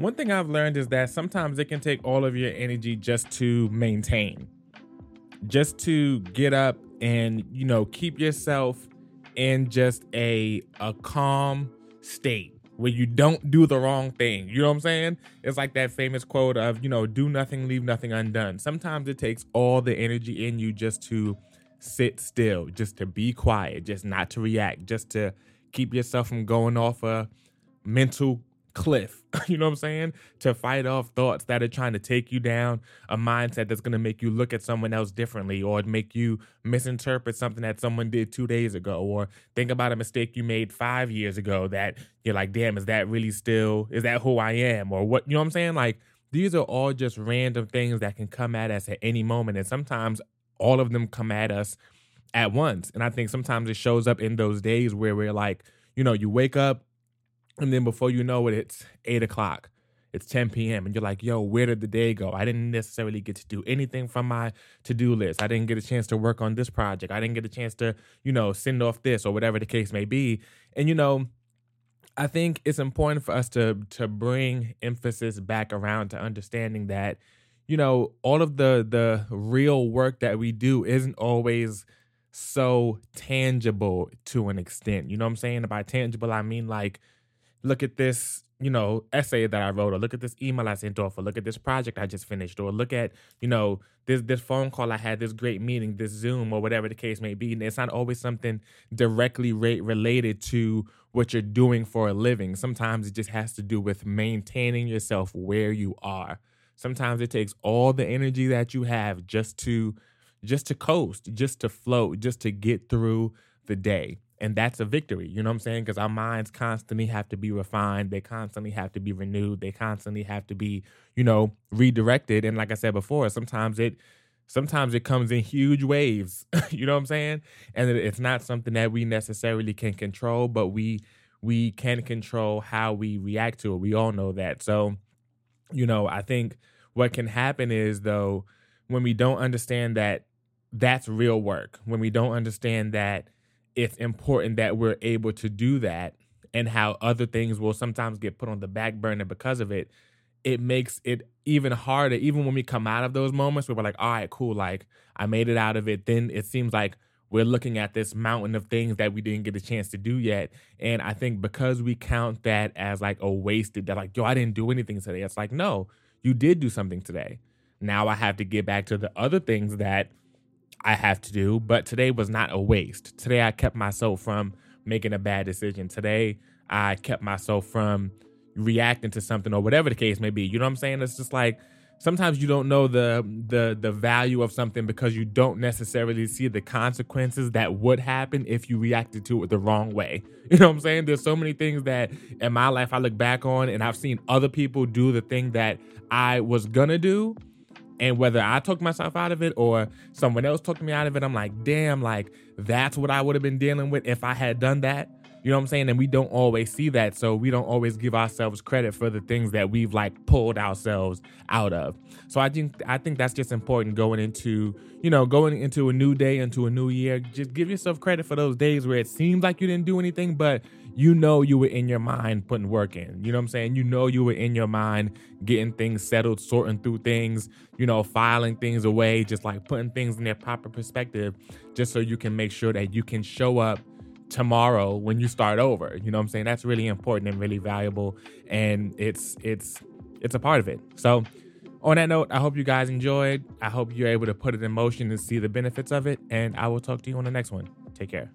one thing I've learned is that sometimes it can take all of your energy just to maintain, just to get up and, you know, keep yourself in just a a calm state where you don't do the wrong thing. You know what I'm saying? It's like that famous quote of, you know, do nothing, leave nothing undone. Sometimes it takes all the energy in you just to sit still, just to be quiet, just not to react, just to keep yourself from going off a mental cliff. you know what I'm saying? To fight off thoughts that are trying to take you down, a mindset that's going to make you look at someone else differently or make you misinterpret something that someone did two days ago or think about a mistake you made five years ago that you're like, damn, is that really still, is that who I am? Or what, you know what I'm saying? Like, these are all just random things that can come at us at any moment. And sometimes all of them come at us at once. And I think sometimes it shows up in those days where we're like, you know, you wake up and then before you know it, it's eight o'clock. It's 10 p.m. and you're like, yo, where did the day go? I didn't necessarily get to do anything from my to-do list. I didn't get a chance to work on this project. I didn't get a chance to, you know, send off this or whatever the case may be. And you know, I think it's important for us to to bring emphasis back around to understanding that, you know, all of the the real work that we do isn't always so tangible to an extent. You know what I'm saying? By tangible, I mean like look at this, you know, essay that I wrote, or look at this email I sent off, or look at this project I just finished, or look at, you know, this this phone call I had, this great meeting, this Zoom, or whatever the case may be. And it's not always something directly re- related to what you're doing for a living. Sometimes it just has to do with maintaining yourself where you are. Sometimes it takes all the energy that you have just to just to coast, just to float, just to get through the day and that's a victory you know what i'm saying? Because our minds constantly have to be refined they constantly have to be renewed they constantly have to be you know redirected and like i said before sometimes it sometimes it comes in huge waves you know what i'm saying? And it's not something that we necessarily can control but we we can control how we react to it we all know that. So you know i think what can happen is though when we don't understand that that's real work when we don't understand that it's important that we're able to do that and how other things will sometimes get put on the back burner because of it. It makes it even harder even when we come out of those moments where we're like all right cool like i made it out of it. Then it seems like we're looking at this mountain of things that we didn't get a chance to do yet. And i think because we count that as like a wasted that like yo i didn't do anything today it's like no you did do something today. Now i have to get back to the other things that I have to do, but today was not a waste. Today I kept myself from making a bad decision. Today I kept myself from reacting to something or whatever the case may be. You know what I'm saying? It's just like sometimes you don't know the the the value of something because you don't necessarily see the consequences that would happen if you reacted to it the wrong way. You know what I'm saying? There's so many things that in my life I look back on and I've seen other people do the thing that I was gonna do and whether I took myself out of it or someone else took me out of it, I'm like, damn, like that's what I would have been dealing with if I had done that. You know what I'm saying? And we don't always see that. So we don't always give ourselves credit for the things that we've like pulled ourselves out of. So I think I think that's just important going into, you know, going into a new day, into a new year. Just give yourself credit for those days where it seems like you didn't do anything, but you know you were in your mind putting work in. You know what I'm saying? You know you were in your mind getting things settled, sorting through things, you know, filing things away, just like putting things in their proper perspective, just so you can make sure that you can show up tomorrow when you start over. You know what I'm saying? That's really important and really valuable and it's it's it's a part of it. So on that note, I hope you guys enjoyed. I hope you're able to put it in motion and see the benefits of it and I will talk to you on the next one. Take care.